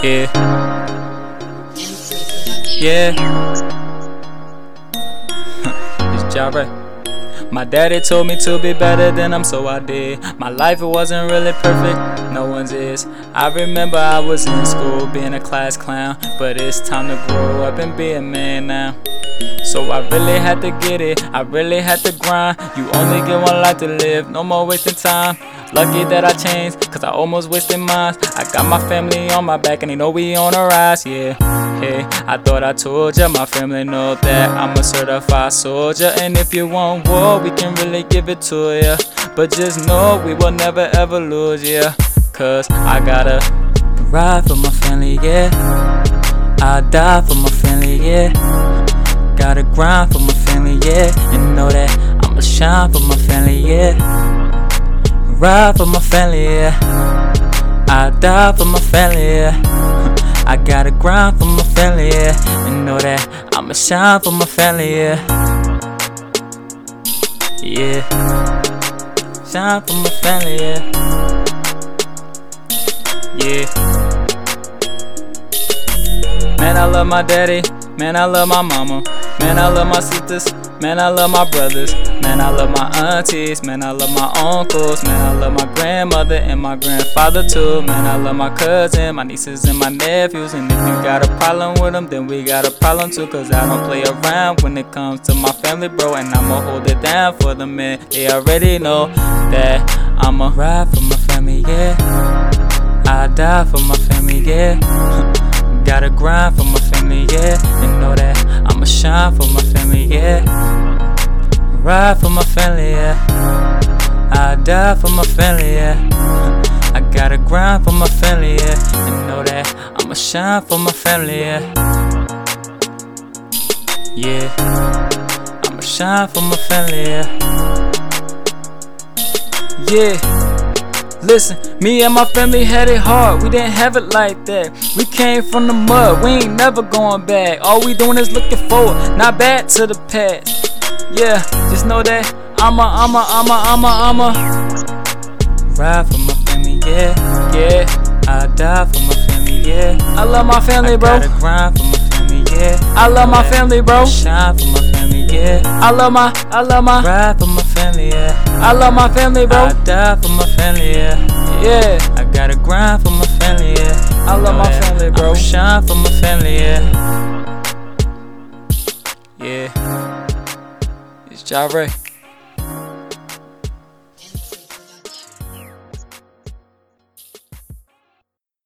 Yeah. Yeah. it's Jare. My daddy told me to be better than I'm, so I did. My life it wasn't really perfect, no one's is. I remember I was in school being a class clown, but it's time to grow up and be a man now. So I really had to get it, I really had to grind. You only get one life to live, no more wasting time. Lucky that I changed, cause I almost wasted mine. I got my family on my back and they know we on a rise, yeah. Hey, I thought I told ya, my family know that I'm a certified soldier. And if you want war, we can really give it to ya. But just know we will never ever lose, yeah. Cause I gotta ride for my family, yeah. I die for my family, yeah. Gotta grind for my family, yeah. And know that I'ma shine for my family, yeah. Ride for my family. I die for my family. I gotta grind for my family, yeah. And know that I'ma shine for my family, yeah. Shine for my family. Yeah. Man, I love my daddy. Man, I love my mama. Man, I love my sisters. Man, I love my brothers. Man, I love my aunties. Man, I love my uncles. Man, I love my grandmother and my grandfather too. Man, I love my cousin, my nieces and my nephews. And if you got a problem with them, then we got a problem too. Cause I don't play around when it comes to my family, bro. And I'ma hold it down for them, man. They already know that I'ma ride for my family, yeah. I die for my family, yeah. Gotta grind for my family, yeah. Shine for my family, yeah. Ride for my family, yeah. I die for my family, yeah. I gotta grind for my family, yeah. And know that I'ma shine for my family, yeah. Yeah. I'ma shine for my family, yeah. Yeah. Listen, me and my family had it hard, we didn't have it like that. We came from the mud, we ain't never going back. All we doing is looking forward, not back to the past. Yeah, just know that I'm a, I'm a, I'm a, I'm a, I'm a ride for my family, yeah, yeah. I die for my family, yeah. I love my family, bro. I gotta grind for my family, yeah. I love my family, bro. Shine for my family, yeah. I love my, I love my ride for my family, yeah. I love my family, bro. I die for my family, yeah. Yeah. I gotta grind for my family, yeah. I love my family, bro. I'ma shine for my family, yeah. Yeah. It's Jare.